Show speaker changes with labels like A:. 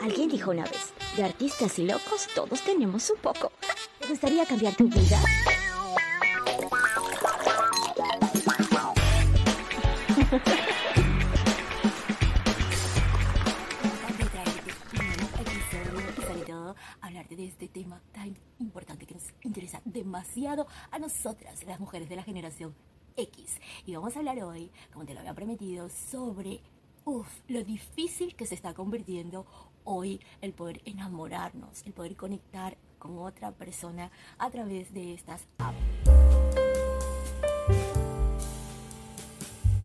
A: Alguien dijo una vez, de artistas y locos todos tenemos un poco. ¿Te gustaría cambiar tu vida?
B: hablarte de este tema tan importante que nos interesa demasiado a nosotras, las mujeres de la generación X. Y vamos a hablar hoy, como te lo había prometido, sobre uf, lo difícil que se está convirtiendo hoy el poder enamorarnos, el poder conectar con otra persona a través de estas apps.